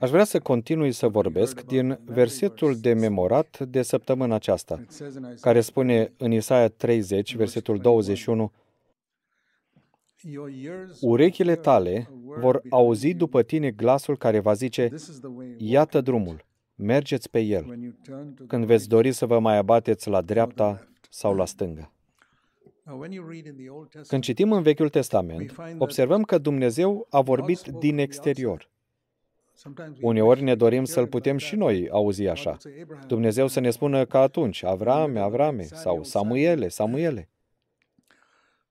Aș vrea să continui să vorbesc din versetul de memorat de săptămâna aceasta, it says in Isaiah, care spune în Isaia 30, versetul 21, your ears Urechile tale vor auzi după tine glasul care va zice, this is the way iată drumul, mergeți pe el, when you turn to când veți dori să vă mai abateți la dreapta sau la stânga. Când citim în Vechiul Testament, observăm că Dumnezeu a vorbit din exterior. sometimes we Uneori ne dorim să-L putem și noi auzi așa. say Abraham Dumnezeu să ne spună ca atunci, Avrame, Avrame, sau Samuele, Samuele.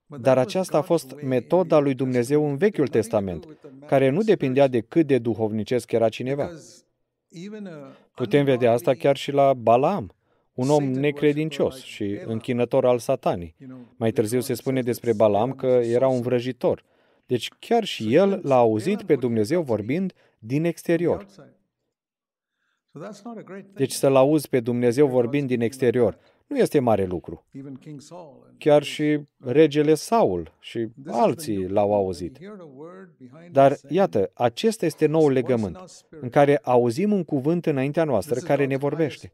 Dar aceasta a fost metoda lui Dumnezeu în Vechiul Testament, care nu depindea de cât de duhovnicesc era cineva. because even a Putem vedea asta chiar și la Balaam, un om necredincios și închinător al satanii. Mai târziu se spune despre Balaam că era un vrăjitor. Deci chiar și el l-a auzit pe Dumnezeu vorbind din exterior. outside. So that's not a great thing. Deci să-L auzi pe Dumnezeu vorbind din exterior nu este mare lucru. Even King Saul and Chiar și regele Saul și alții l-au auzit. hear a word behind Dar us saying, iată, acesta este noul legământ, în care auzim un cuvânt înaintea noastră care ne vorbește.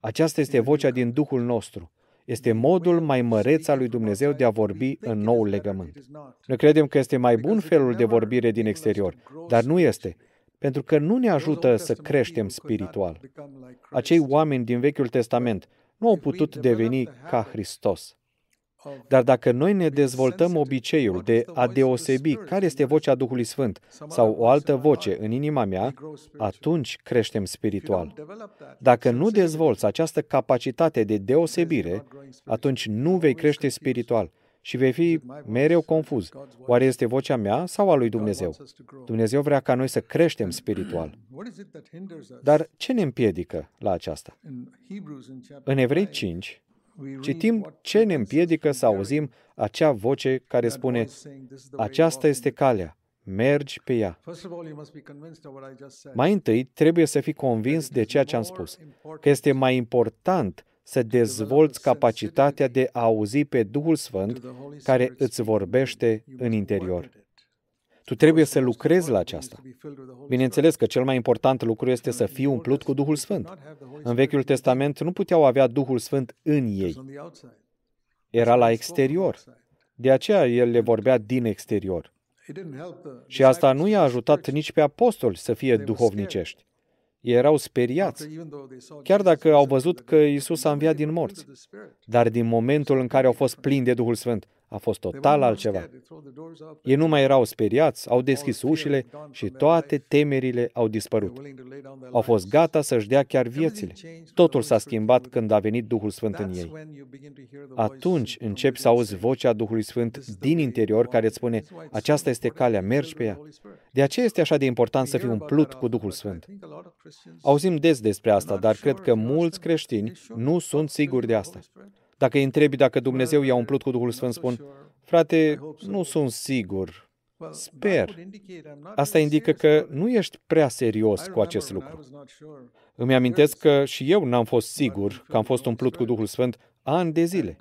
Aceasta este vocea din Duhul nostru. Este modul mai măreț al lui Dumnezeu de a vorbi în noul legământ. Noi credem că este mai bun felul de vorbire din exterior, dar nu este, pentru că nu ne ajută să creștem spiritual. Acei oameni din Vechiul Testament nu au putut deveni ca Hristos. Dar dacă noi ne dezvoltăm obiceiul de a deosebi care este vocea Duhului Sfânt sau o altă voce în inima mea, atunci creștem spiritual. Dacă nu dezvolți această capacitate de deosebire, atunci nu vei crește spiritual și vei fi mereu confuz. Oare este vocea mea sau a lui Dumnezeu? Dumnezeu vrea ca noi să creștem spiritual. What is it that hinders us? Dar ce ne împiedică la aceasta? In Hebrews in chapter În Evrei 5, 5 we read citim what ce ne împiedică să auzim acea voce care spune, saying this is the way aceasta este calea, mergi pe ea. First of all, you must be convinced of what I just said. Mai întâi, trebuie să fii convins de ceea ce am spus, că este mai important să dezvolți capacitatea de a auzi pe Duhul Sfânt care îți vorbește în interior. Tu trebuie să lucrezi la aceasta. Bineînțeles că cel mai important lucru este să fii umplut cu Duhul Sfânt. În Vechiul Testament nu puteau avea Duhul Sfânt în ei. on the outside. Era la exterior. De aceea el le vorbea din exterior. It didn't help the Și asta nu i-a ajutat nici pe apostoli să fie duhovnicești. Ei erau speriați, even though they saw chiar dacă au văzut că Isus a înviat din morți. the Spirit. Dar din momentul în care au fost plini de Duhul Sfânt, a fost total altceva. They throw the doors up. Ei nu mai erau speriați, au deschis ușile și toate temerile au dispărut. willing to lay down their Au fost gata să-și dea chiar viețile. Totul s-a schimbat când a venit Duhul Sfânt în ei. when you begin to hear the voice Atunci începi să auzi vocea Duhului Sfânt din interior care îți spune, aceasta este calea, mergi pe ea. De aceea este așa de important să fii umplut cu Duhul Sfânt. I think a lot of Christians Auzim des despre asta, dar cred că mulți creștini nu sunt siguri de asta. Dacă îi întrebi dacă Dumnezeu i-a umplut cu Duhul Sfânt, spun, frate, nu sunt sigur. Sper. Asta indică că nu ești prea serios cu acest lucru. Îmi amintesc că și eu n-am fost sigur că am fost umplut cu Duhul Sfânt ani de zile.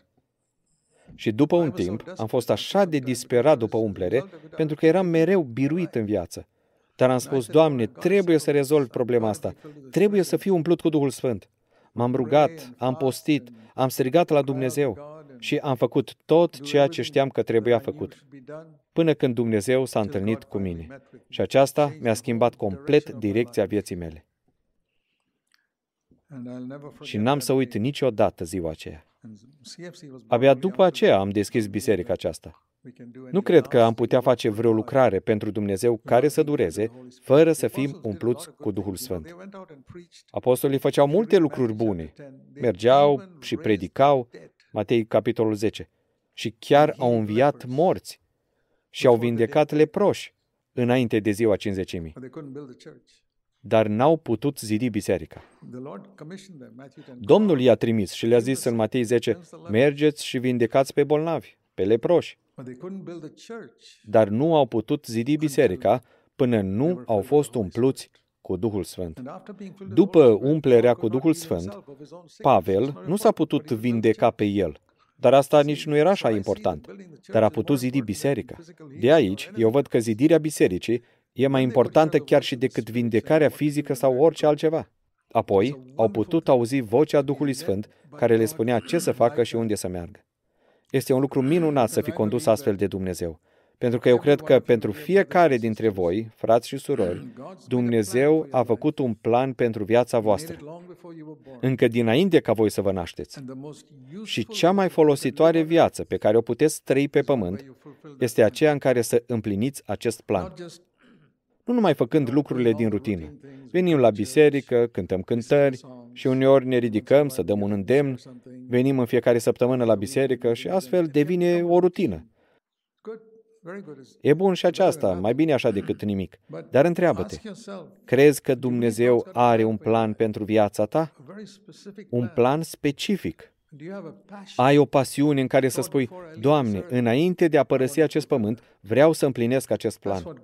Și după un timp am fost așa de disperat după umplere, pentru că eram mereu biruit în viață. Dar am spus, Doamne, trebuie să rezolv problema asta. Trebuie să fiu umplut cu Duhul Sfânt. M-am rugat, am postit, am strigat la Dumnezeu și am făcut tot ceea ce știam că trebuia făcut, până când Dumnezeu s-a întâlnit cu mine. Și aceasta mi-a schimbat complet direcția vieții mele. Și n-am să uit niciodată ziua aceea. Abia după aceea am deschis biserica aceasta. Nu cred că am putea face vreo lucrare pentru Dumnezeu care să dureze, fără să fim umpluți cu Duhul Sfânt. Apostolii făceau multe lucruri bune. Mergeau și predicau, Matei capitolul 10, și chiar au înviat morți și au vindecat leproși înainte de ziua cinzecimii. Dar n-au putut zidi biserica. Domnul i-a trimis și le-a zis în Matei 10, mergeți și vindecați pe bolnavi, pe leproși. Dar nu au putut zidi biserica până nu au fost umpluți cu Duhul Sfânt. După umplerea cu Duhul Sfânt, Pavel nu s-a putut vindeca pe el, dar asta nici nu era așa important, dar a putut zidi biserica. De aici, eu văd că zidirea bisericii e mai importantă chiar și decât vindecarea fizică sau orice altceva. Apoi au putut auzi vocea Duhului Sfânt care le spunea ce să facă și unde să meargă. Este un lucru minunat să fi condus astfel de Dumnezeu. Pentru că eu cred că pentru fiecare dintre voi, frați și surori, Dumnezeu a făcut un plan pentru viața voastră, încă dinainte ca voi să vă nașteți. Și cea mai folositoare viață pe care o puteți trăi pe pământ este aceea în care să împliniți acest plan. Nu numai făcând lucrurile din rutină. Venim la biserică, cântăm cântări și uneori ne ridicăm să dăm un îndemn, venim în fiecare săptămână la biserică și astfel devine o rutină. E bun și aceasta, mai bine așa decât nimic. Dar întreabă-te, crezi că Dumnezeu are un plan pentru viața ta? Un plan specific. Ai o pasiune în care să spui, Doamne, înainte de a părăsi acest pământ, vreau să împlinesc acest plan.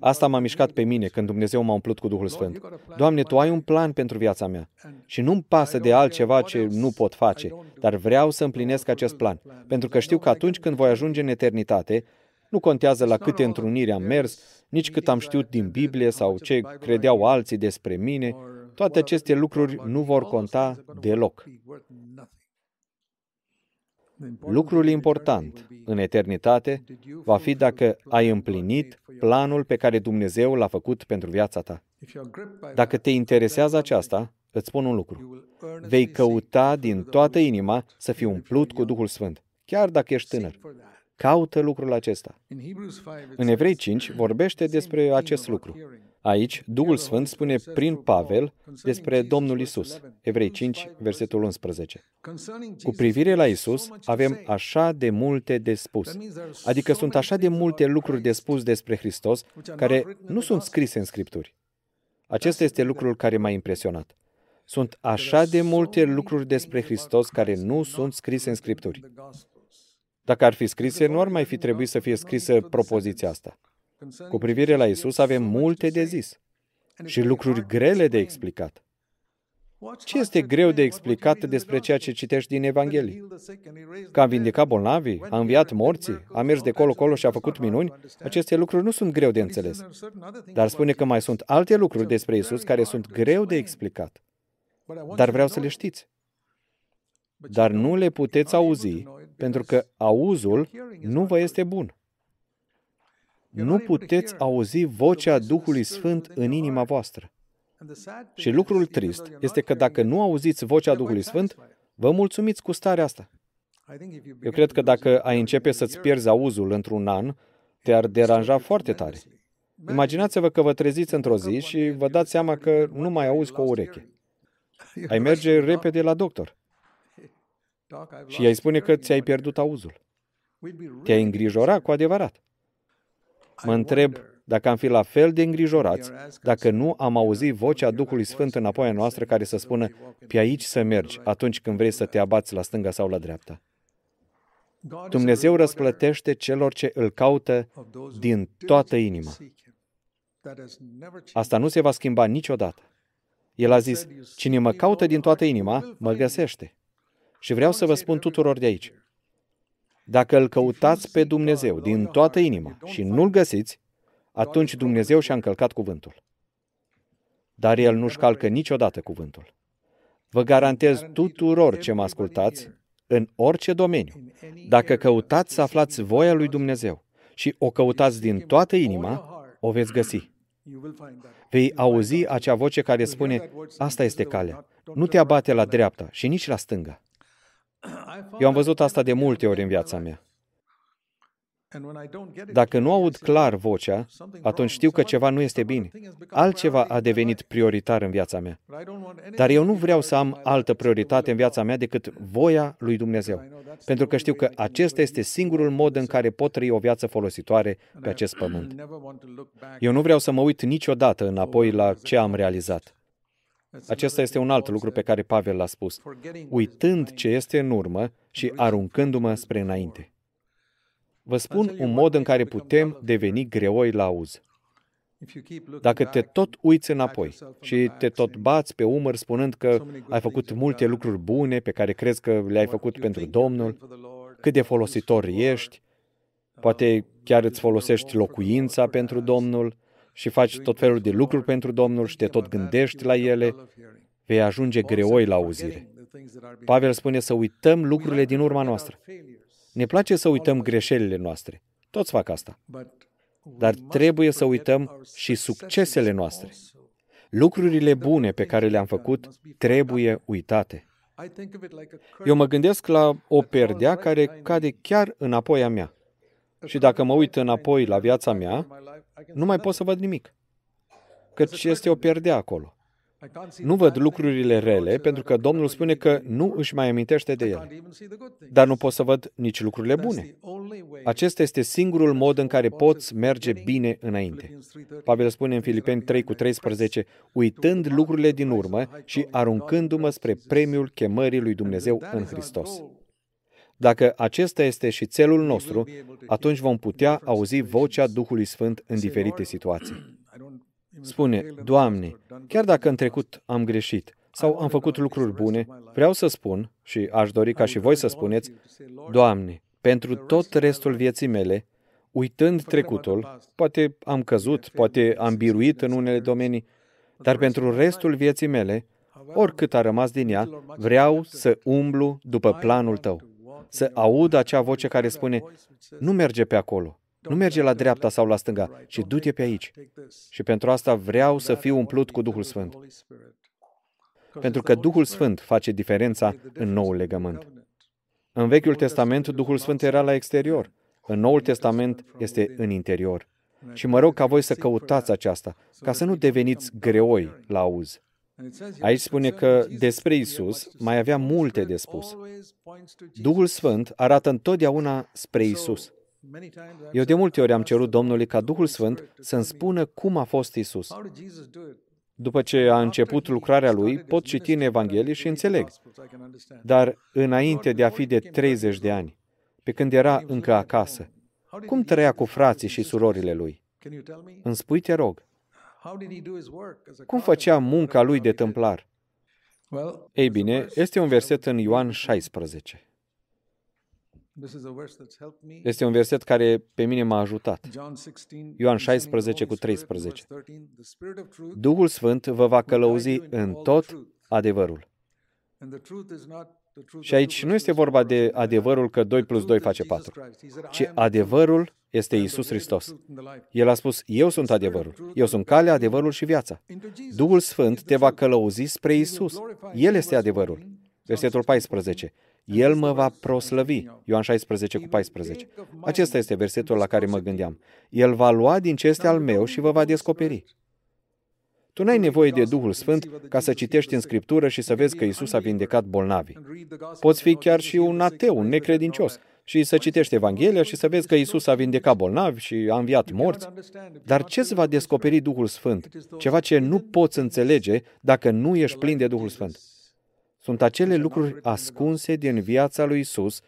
Asta m-a mișcat pe mine când Dumnezeu m-a umplut cu Duhul Sfânt. Doamne, Tu ai un plan pentru viața mea și nu-mi pasă de altceva ce nu pot face, dar vreau să împlinesc acest plan, pentru că știu că atunci când voi ajunge în eternitate, nu contează la câte întruniri am mers, nici cât am știut din Biblie sau ce credeau alții despre mine, toate aceste lucruri nu vor conta deloc. Lucrul important în eternitate va fi dacă ai împlinit planul pe care Dumnezeu l-a făcut pentru viața ta. Dacă te interesează aceasta, îți spun un lucru. Vei căuta din toată inima să fii umplut cu Duhul Sfânt, chiar dacă ești tânăr. Caută lucrul acesta. În Evrei 5 vorbește despre acest lucru. Aici, Duhul Sfânt spune prin Pavel despre Domnul Isus. Evrei 5, versetul 11. Cu privire la Isus, avem așa de multe de spus. Adică sunt așa de multe lucruri de spus despre Hristos care nu sunt scrise în Scripturi. Acesta este lucrul care m-a impresionat. Sunt așa de multe lucruri despre Hristos care nu sunt scrise în Scripturi. Dacă ar fi scrise, nu ar mai fi trebuit să fie scrisă propoziția asta. Cu privire la Isus avem multe de zis și lucruri grele de explicat. Ce este greu de explicat despre ceea ce citești din Evanghelie? Că a vindecat bolnavii, a înviat morții, a mers de colo-colo și a făcut minuni, aceste lucruri nu sunt greu de înțeles. Dar spune că mai sunt alte lucruri despre Isus care sunt greu de explicat. Dar vreau să le știți. Dar nu le puteți auzi pentru că auzul nu vă este bun. Nu puteți auzi vocea Duhului Sfânt în inima voastră. Și lucrul trist este că dacă nu auziți vocea Duhului Sfânt, vă mulțumiți cu starea asta. Eu cred că dacă ai începe să-ți pierzi auzul într-un an, te-ar deranja foarte tare. Imaginați-vă că vă treziți într-o zi și vă dați seama că nu mai auzi cu o ureche. Ai merge repede la doctor și i-ai spune că ți-ai pierdut auzul. Te-ai îngrijora cu adevărat. Mă întreb dacă am fi la fel de îngrijorați dacă nu am auzit vocea Duhului Sfânt înapoi a noastră care să spună pe aici să mergi atunci când vrei să te abați la stânga sau la dreapta. Dumnezeu răsplătește celor ce îl caută din toată inima. Asta nu se va schimba niciodată. El a zis, cine mă caută din toată inima, mă găsește. Și vreau să vă spun tuturor de aici. Dacă îl căutați pe Dumnezeu din toată inima și nu-l găsiți, atunci Dumnezeu și-a încălcat cuvântul. Dar El nu-și calcă niciodată cuvântul. Vă garantez tuturor ce mă ascultați, în orice domeniu, dacă căutați să aflați voia lui Dumnezeu și o căutați din toată inima, o veți găsi. Vei auzi acea voce care spune, asta este calea, nu te abate la dreapta și nici la stânga. Eu am văzut asta de multe ori în viața mea. Dacă nu aud clar vocea, atunci știu că ceva nu este bine. Altceva a devenit prioritar în viața mea. Dar eu nu vreau să am altă prioritate în viața mea decât voia lui Dumnezeu. Pentru că știu că acesta este singurul mod în care pot trăi o viață folositoare pe acest pământ. Eu nu vreau să mă uit niciodată înapoi la ce am realizat. Acesta este un alt lucru pe care Pavel l-a spus, uitând ce este în urmă și aruncându-mă spre înainte. Vă spun un mod în care putem deveni greoi la auz. Dacă te tot uiți înapoi și te tot bați pe umăr spunând că ai făcut multe lucruri bune pe care crezi că le-ai făcut pentru Domnul, cât de folositor ești, poate chiar îți folosești locuința pentru Domnul, și faci tot felul de lucruri pentru Domnul și te tot gândești la ele, vei ajunge greoi la auzire. Pavel spune să uităm lucrurile din urma noastră. Ne place să uităm greșelile noastre. Toți fac asta. Dar trebuie să uităm și succesele noastre. Lucrurile bune pe care le-am făcut trebuie uitate. Eu mă gândesc la o perdea care cade chiar înapoi a mea. Și dacă mă uit înapoi la viața mea, nu mai pot să văd nimic. Căci este o perdea acolo. Nu văd lucrurile rele, pentru că Domnul spune că nu își mai amintește de ele. Dar nu pot să văd nici lucrurile bune. Acesta este singurul mod în care poți merge bine înainte. Pavel spune în Filipeni 3 cu 13, uitând lucrurile din urmă și aruncându-mă spre premiul chemării lui Dumnezeu în Hristos. Dacă acesta este și țelul nostru, atunci vom putea auzi vocea Duhului Sfânt în diferite situații. Spune, Doamne, chiar dacă în trecut am greșit sau am făcut lucruri bune, vreau să spun, și aș dori ca și voi să spuneți, Doamne, pentru tot restul vieții mele, uitând trecutul, poate am căzut, poate am biruit în unele domenii, dar pentru restul vieții mele, oricât a rămas din ea, vreau să umblu după planul Tău, să aud acea voce care spune, nu merge pe acolo, nu merge la dreapta sau la stânga, ci du-te pe aici. Și pentru asta vreau să fiu umplut cu Duhul Sfânt. Pentru că Duhul Sfânt face diferența în noul legământ. În Vechiul Testament, Duhul Sfânt era la exterior. În Noul Testament este în interior. Și mă rog ca voi să căutați aceasta, ca să nu deveniți greoi la auz. Aici spune că despre Isus mai avea multe de spus. Duhul Sfânt arată întotdeauna spre Isus. Eu de multe ori am cerut Domnului ca Duhul Sfânt să-mi spună cum a fost Isus. După ce a început lucrarea lui, pot citi în Evanghelie și înțeleg. Dar înainte de a fi de 30 de ani, pe când era încă acasă, cum trăia cu frații și surorile lui? Îmi spui, te rog, cum făcea munca lui de tâmplar? Ei bine, este un verset în Ioan 16. Este un verset care pe mine m-a ajutat. Ioan 16 cu 13. Duhul Sfânt vă va călăuzi în tot adevărul. Și aici nu este vorba de adevărul că 2 plus 2 face 4, ci adevărul este Isus Hristos. El a spus, eu sunt adevărul, eu sunt calea, adevărul și viața. Duhul Sfânt te va călăuzi spre Isus. El este adevărul. Versetul 14. El mă va proslăvi. Ioan 16 cu 14. Acesta este versetul la care mă gândeam. El va lua din ce este al meu și vă va descoperi. Tu n-ai nevoie de Duhul Sfânt ca să citești în Scriptură și să vezi că Isus a vindecat bolnavi. Poți fi chiar și un ateu, un necredincios, și să citești Evanghelia și să vezi că Isus a vindecat bolnavi și a înviat morți. Dar ce îți va descoperi Duhul Sfânt? Ceva ce nu poți înțelege dacă nu ești plin de Duhul Sfânt. Sunt acele lucruri ascunse din viața lui Isus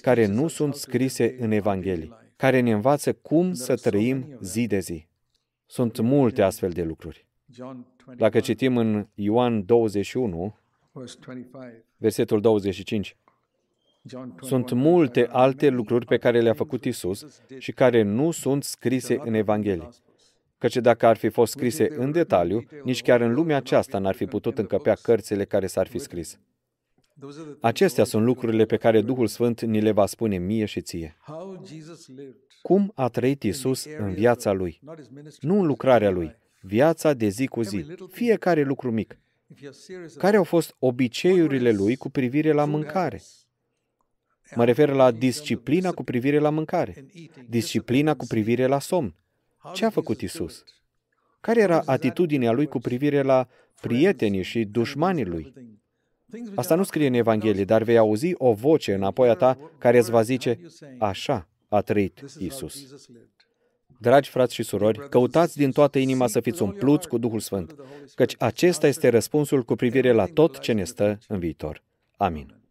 care nu sunt scrise în Evanghelii, care ne învață cum să trăim zi de zi. Sunt multe astfel de lucruri. Dacă citim în Ioan 21, versetul 25, sunt multe alte lucruri pe care le-a făcut Isus și care nu sunt scrise în Evanghelie. Căci dacă ar fi fost scrise în detaliu, nici chiar în lumea aceasta n-ar fi putut încăpea cărțile care s-ar fi scris. Acestea sunt lucrurile pe care Duhul Sfânt ni le va spune mie și ție. Cum a trăit Isus în viața Lui? Nu în lucrarea Lui, viața de zi cu zi, fiecare lucru mic. Care au fost obiceiurile Lui cu privire la mâncare? Mă refer la disciplina cu privire la mâncare, disciplina cu privire la somn. Ce a făcut Isus? Care era atitudinea lui cu privire la prietenii și dușmanii lui? Asta nu scrie în Evanghelie, dar vei auzi o voce înapoi a ta care îți va zice, așa a trăit Isus. Dragi frați și surori, căutați din toată inima să fiți umpluți cu Duhul Sfânt, căci acesta este răspunsul cu privire la tot ce ne stă în viitor. Amin.